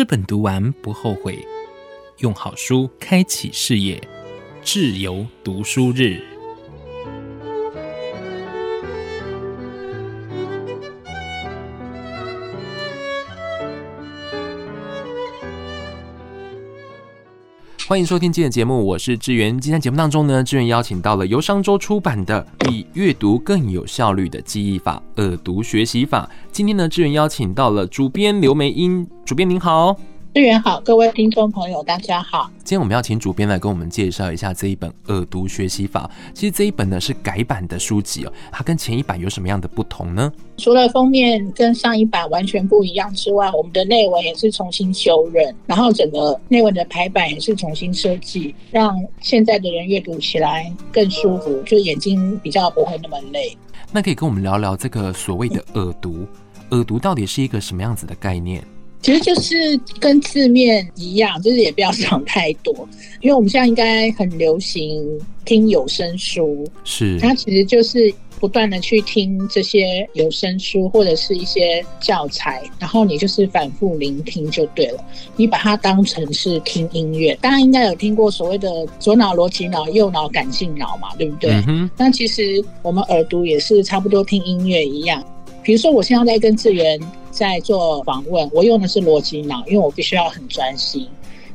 这本读完不后悔，用好书开启视野，自由读书日。欢迎收听今天的节目，我是志源。今天节目当中呢，志源邀请到了由商周出版的《比阅读更有效率的记忆法——耳读学习法》。今天呢，志源邀请到了主编刘梅英，主编您好。志远好，各位听众朋友，大家好。今天我们要请主编来跟我们介绍一下这一本耳读学习法。其实这一本呢是改版的书籍哦，它跟前一版有什么样的不同呢？除了封面跟上一版完全不一样之外，我们的内文也是重新修润，然后整个内文的排版也是重新设计，让现在的人阅读起来更舒服，就眼睛比较不会那么累。那可以跟我们聊聊这个所谓的耳读，嗯、耳读到底是一个什么样子的概念？其实就是跟字面一样，就是也不要想太多，因为我们现在应该很流行听有声书，是它其实就是不断的去听这些有声书或者是一些教材，然后你就是反复聆听就对了，你把它当成是听音乐。大家应该有听过所谓的左脑逻辑脑、右脑感性脑嘛，对不对？嗯。那其实我们耳读也是差不多听音乐一样，比如说我现在在跟智源。在做访问，我用的是逻辑脑，因为我必须要很专心。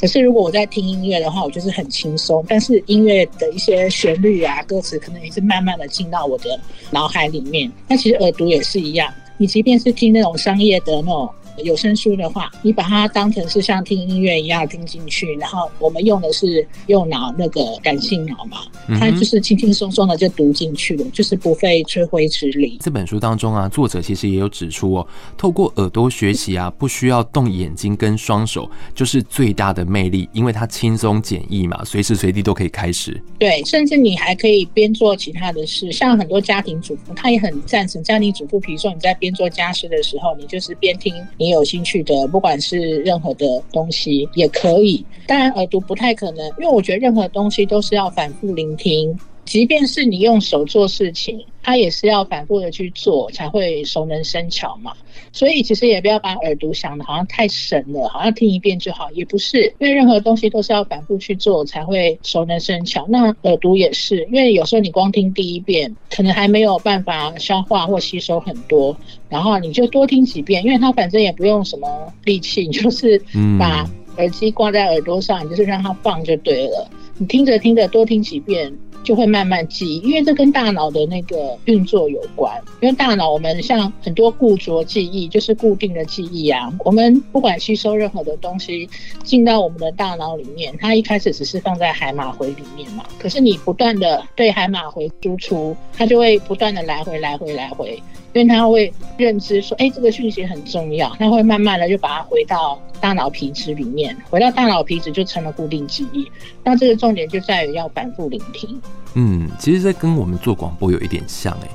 可是如果我在听音乐的话，我就是很轻松。但是音乐的一些旋律啊、歌词，可能也是慢慢的进到我的脑海里面。那其实耳读也是一样，你即便是听那种商业的那种。有声书的话，你把它当成是像听音乐一样听进去，然后我们用的是右脑那个感性脑嘛，它就是轻轻松松的就读进去了，就是不费吹灰之力。这本书当中啊，作者其实也有指出哦，透过耳朵学习啊，不需要动眼睛跟双手，就是最大的魅力，因为它轻松简易嘛，随时随地都可以开始。对，甚至你还可以边做其他的事，像很多家庭主妇，他也很赞成家庭主妇，比如说你在边做家事的时候，你就是边听你。你有兴趣的，不管是任何的东西也可以。当然，耳读不太可能，因为我觉得任何东西都是要反复聆听。即便是你用手做事情，它也是要反复的去做，才会熟能生巧嘛。所以其实也不要把耳读想的好像太神了，好像听一遍就好，也不是。因为任何东西都是要反复去做，才会熟能生巧。那耳读也是，因为有时候你光听第一遍，可能还没有办法消化或吸收很多，然后你就多听几遍，因为它反正也不用什么力气，你就是把耳机挂在耳朵上，你就是让它放就对了。你听着听着，多听几遍。就会慢慢记忆，因为这跟大脑的那个运作有关。因为大脑，我们像很多固着记忆，就是固定的记忆啊。我们不管吸收任何的东西进到我们的大脑里面，它一开始只是放在海马回里面嘛。可是你不断的对海马回输出，它就会不断的来回来回来回。因为他会认知说，哎，这个讯息很重要，它会慢慢的就把它回到大脑皮质里面，回到大脑皮质就成了固定记忆。那这个重点就在于要反复聆听。嗯，其实这跟我们做广播有一点像哎，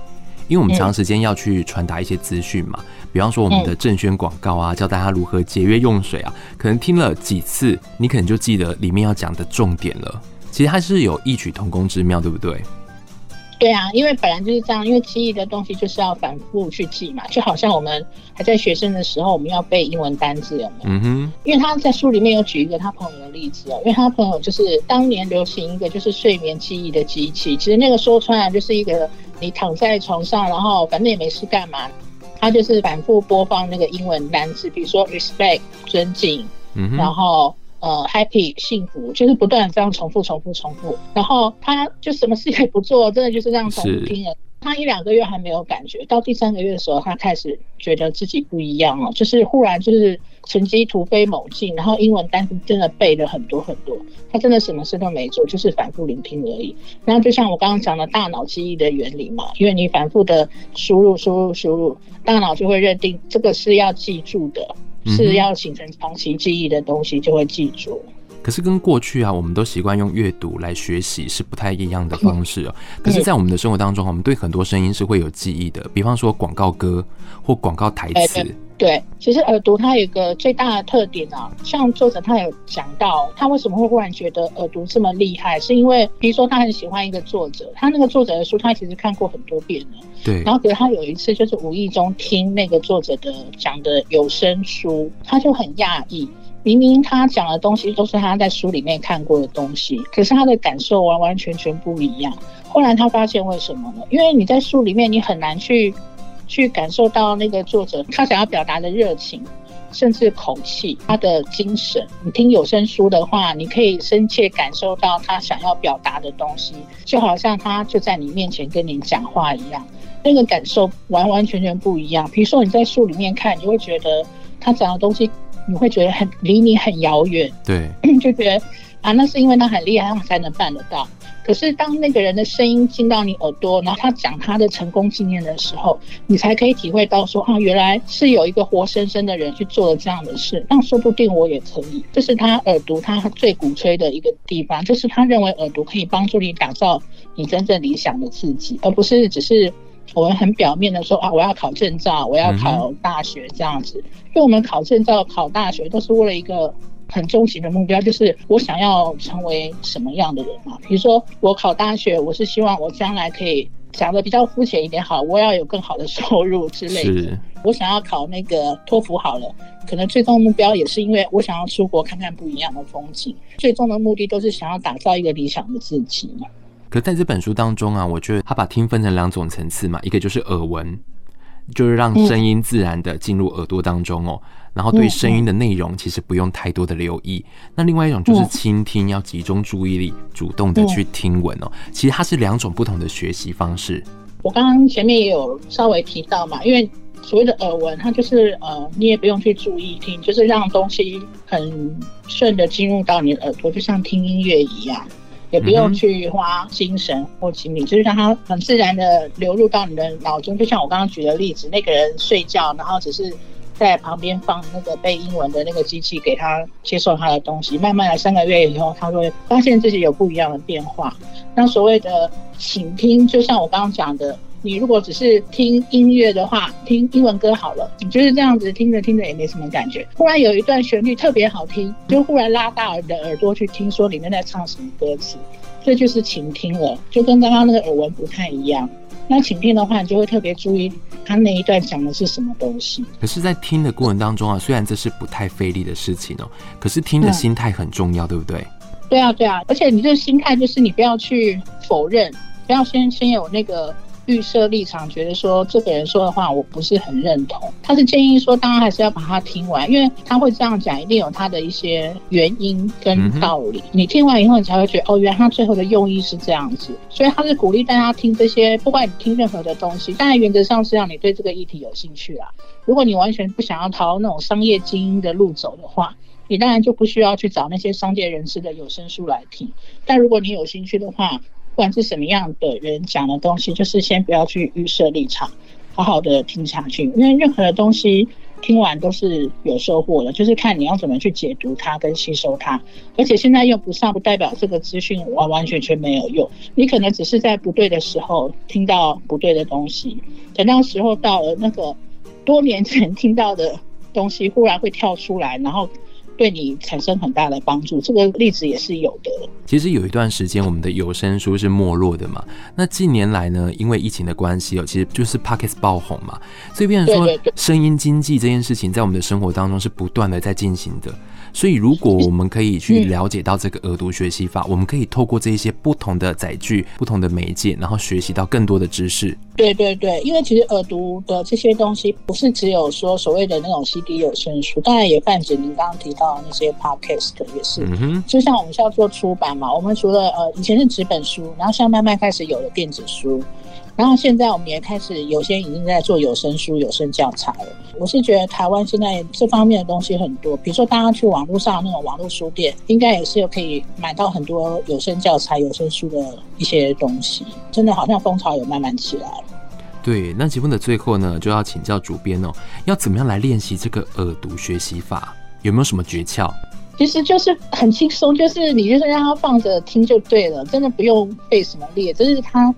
因为我们长时间要去传达一些资讯嘛，比方说我们的政宣广告啊，教大家如何节约用水啊，可能听了几次，你可能就记得里面要讲的重点了。其实它是有异曲同工之妙，对不对？对啊，因为本来就是这样，因为记忆的东西就是要反复去记嘛，就好像我们还在学生的时候，我们要背英文单字，有没有？嗯哼。因为他在书里面有举一个他朋友的例子哦，因为他朋友就是当年流行一个就是睡眠记忆的机器，其实那个说穿了就是一个你躺在床上，然后反正也没事干嘛，他就是反复播放那个英文单字，比如说 respect 尊敬，嗯哼，然后。呃，happy 幸福就是不断这样重复、重复、重复，然后他就什么事也不做，真的就是这样重复听了。他一两个月还没有感觉，到第三个月的时候，他开始觉得自己不一样了，就是忽然就是成绩突飞猛进，然后英文单词真的背了很多很多。他真的什么事都没做，就是反复聆听而已。然后就像我刚刚讲的大脑记忆的原理嘛，因为你反复的输入、输入、输入，大脑就会认定这个是要记住的。是要形成长期记忆的东西，就会记住。可是跟过去啊，我们都习惯用阅读来学习，是不太一样的方式哦。可是，在我们的生活当中，我们对很多声音是会有记忆的，比方说广告歌或广告台词。对，其实耳读它有一个最大的特点啊，像作者他有讲到，他为什么会忽然觉得耳读这么厉害，是因为比如说他很喜欢一个作者，他那个作者的书他其实看过很多遍了。对。然后，可是他有一次就是无意中听那个作者的讲的有声书，他就很讶异。明明他讲的东西都是他在书里面看过的东西，可是他的感受完完全全不一样。后来他发现为什么呢？因为你在书里面你很难去去感受到那个作者他想要表达的热情，甚至口气，他的精神。你听有声书的话，你可以深切感受到他想要表达的东西，就好像他就在你面前跟你讲话一样，那个感受完完全全不一样。比如说你在书里面看，你会觉得他讲的东西，你会觉得很离你很遥远，对，就觉得啊，那是因为他很厉害，他才能办得到。可是当那个人的声音进到你耳朵，然后他讲他的成功经验的时候，你才可以体会到说啊，原来是有一个活生生的人去做了这样的事，那说不定我也可以。这是他耳读他最鼓吹的一个地方，就是他认为耳读可以帮助你打造你真正理想的自己，而不是只是。我们很表面的说啊，我要考证照，我要考大学这样子。因为我们考证照、考大学都是为了一个很终极的目标，就是我想要成为什么样的人嘛。比如说我考大学，我是希望我将来可以讲的比较肤浅一点，好，我要有更好的收入之类的。我想要考那个托福好了，可能最终目标也是因为我想要出国看看不一样的风景。最终的目的都是想要打造一个理想的自己嘛。可在这本书当中啊，我觉得他把听分成两种层次嘛，一个就是耳闻，就是让声音自然的进入耳朵当中哦，然后对声音的内容其实不用太多的留意。那另外一种就是倾听，要集中注意力，主动的去听闻哦。其实它是两种不同的学习方式。我刚刚前面也有稍微提到嘛，因为所谓的耳闻，它就是呃，你也不用去注意听，就是让东西很顺的进入到你的耳朵，就像听音乐一样。也不用去花精神或精力，就是让它很自然的流入到你的脑中。就像我刚刚举的例子，那个人睡觉，然后只是在旁边放那个背英文的那个机器给他接受他的东西，慢慢的三个月以后，他会发现自己有不一样的变化。那所谓的倾听，就像我刚刚讲的。你如果只是听音乐的话，听英文歌好了，你就是这样子听着听着也没什么感觉。忽然有一段旋律特别好听，就忽然拉大你的耳朵去听，说里面在唱什么歌词，这就是倾听了，就跟刚刚那个耳闻不太一样。那倾听的话，你就会特别注意他那一段讲的是什么东西。可是，在听的过程当中啊，虽然这是不太费力的事情哦，可是听的心态很重要，对不对？对啊，对啊，而且你这个心态就是你不要去否认，不要先先有那个。预设立场，觉得说这个人说的话我不是很认同。他是建议说，当然还是要把它听完，因为他会这样讲，一定有他的一些原因跟道理。你听完以后，你才会觉得哦，原来他最后的用意是这样子。所以他是鼓励大家听这些，不管你听任何的东西，当然原则上是让你对这个议题有兴趣啦。如果你完全不想要朝那种商业精英的路走的话，你当然就不需要去找那些商界人士的有声书来听。但如果你有兴趣的话，不管是什么样的人讲的东西，就是先不要去预设立场，好好的听下去。因为任何的东西听完都是有收获的，就是看你要怎么去解读它跟吸收它。而且现在用不上，不代表这个资讯完完全全没有用。你可能只是在不对的时候听到不对的东西，等到时候到了那个多年前听到的东西，忽然会跳出来，然后。对你产生很大的帮助，这个例子也是有的。其实有一段时间，我们的有声书是没落的嘛。那近年来呢，因为疫情的关系哦，其实就是 Pockets 爆红嘛，所以变成说声音经济这件事情，在我们的生活当中是不断的在进行的。所以，如果我们可以去了解到这个耳读学习法，我们可以透过这一些不同的载具、不同的媒介，然后学习到更多的知识。对对对，因为其实耳读的这些东西，不是只有说所谓的那种 CD 有声书，当然也泛指您刚刚提到的那些 Podcast 也是。嗯哼。就像我们是要做出版嘛，我们除了呃以前是纸本书，然后现在慢慢开始有了电子书。然后现在我们也开始有些已经在做有声书、有声教材了。我是觉得台湾现在这方面的东西很多，比如说大家去网络上那种网络书店，应该也是有可以买到很多有声教材、有声书的一些东西。真的好像风潮有慢慢起来了。对，那节目的最后呢，就要请教主编哦，要怎么样来练习这个耳读学习法？有没有什么诀窍？其实就是很轻松，就是你就是让他放着听就对了，真的不用背什么列，这是它。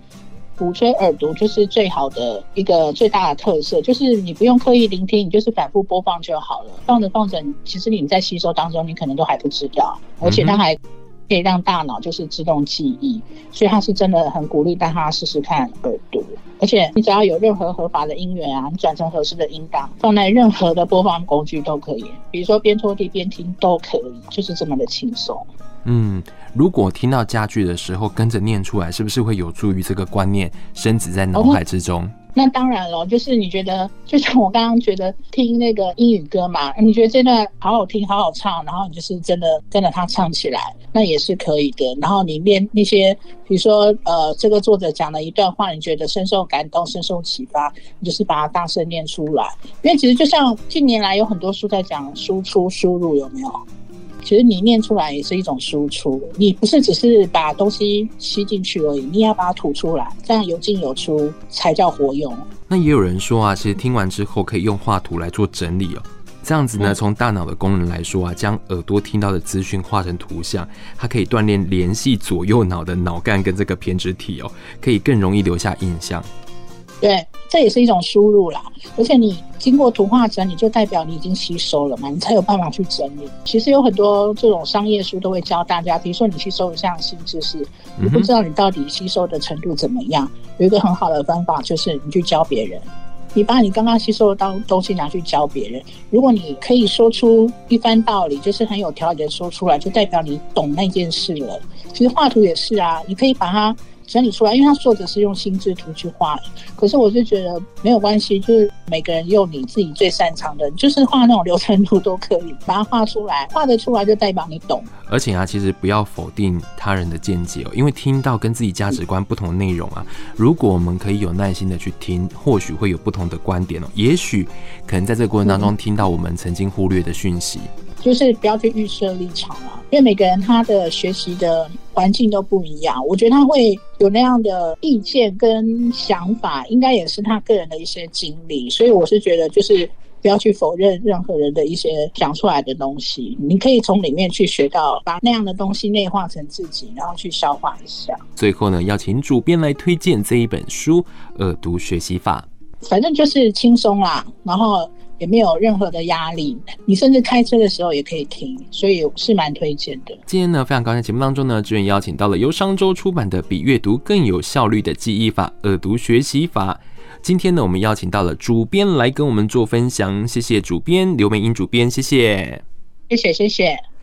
鼓吹耳读就是最好的一个最大的特色，就是你不用刻意聆听，你就是反复播放就好了。放着放着，其实你在吸收当中，你可能都还不知道，而且它还可以让大脑就是自动记忆，所以它是真的很鼓励大家试试看耳读。而且你只要有任何合法的音源啊，你转成合适的音档，放在任何的播放工具都可以，比如说边拖地边听都可以，就是这么的轻松。嗯，如果听到家具的时候跟着念出来，是不是会有助于这个观念深植在脑海之中？哦那当然了，就是你觉得，就像我刚刚觉得听那个英语歌嘛，你觉得这段好好听，好好唱，然后你就是真的跟着他唱起来，那也是可以的。然后你念那些，比如说呃，这个作者讲了一段话，你觉得深受感动、深受启发，你就是把它大声念出来。因为其实就像近年来有很多书在讲输出、输入，有没有？其实你念出来也是一种输出，你不是只是把东西吸进去而已，你也要把它吐出来，这样有进有出才叫活用。那也有人说啊，其实听完之后可以用画图来做整理哦，这样子呢，从大脑的功能来说啊，将耳朵听到的资讯画成图像，它可以锻炼联系左右脑的脑干跟这个胼胝体哦，可以更容易留下印象。对，这也是一种输入啦。而且你经过图画整理，就代表你已经吸收了嘛，你才有办法去整理。其实有很多这种商业书都会教大家，比如说你吸收一项新知识，你不知道你到底吸收的程度怎么样，有一个很好的方法就是你去教别人。你把你刚刚吸收的当东西拿去教别人，如果你可以说出一番道理，就是很有条理的说出来，就代表你懂那件事了。其实画图也是啊，你可以把它。整理出来，因为他作者是用心智图去画的。可是我就觉得没有关系，就是每个人用你自己最擅长的，就是画那种流程图都可以，把它画出来，画得出来就代表你懂。而且啊，其实不要否定他人的见解哦，因为听到跟自己价值观不同的内容啊，如果我们可以有耐心的去听，或许会有不同的观点哦。也许可能在这个过程当中听到我们曾经忽略的讯息。就是不要去预设立场了，因为每个人他的学习的环境都不一样，我觉得他会有那样的意见跟想法，应该也是他个人的一些经历，所以我是觉得就是不要去否认任何人的一些讲出来的东西，你可以从里面去学到，把那样的东西内化成自己，然后去消化一下。最后呢，要请主编来推荐这一本书《耳读学习法》，反正就是轻松啦，然后。也没有任何的压力，你甚至开车的时候也可以听，所以是蛮推荐的。今天呢，非常高兴节目当中呢，志远邀请到了由商周出版的《比阅读更有效率的记忆法——耳读学习法》。今天呢，我们邀请到了主编来跟我们做分享，谢谢主编刘美英主编，谢谢，谢谢，谢谢。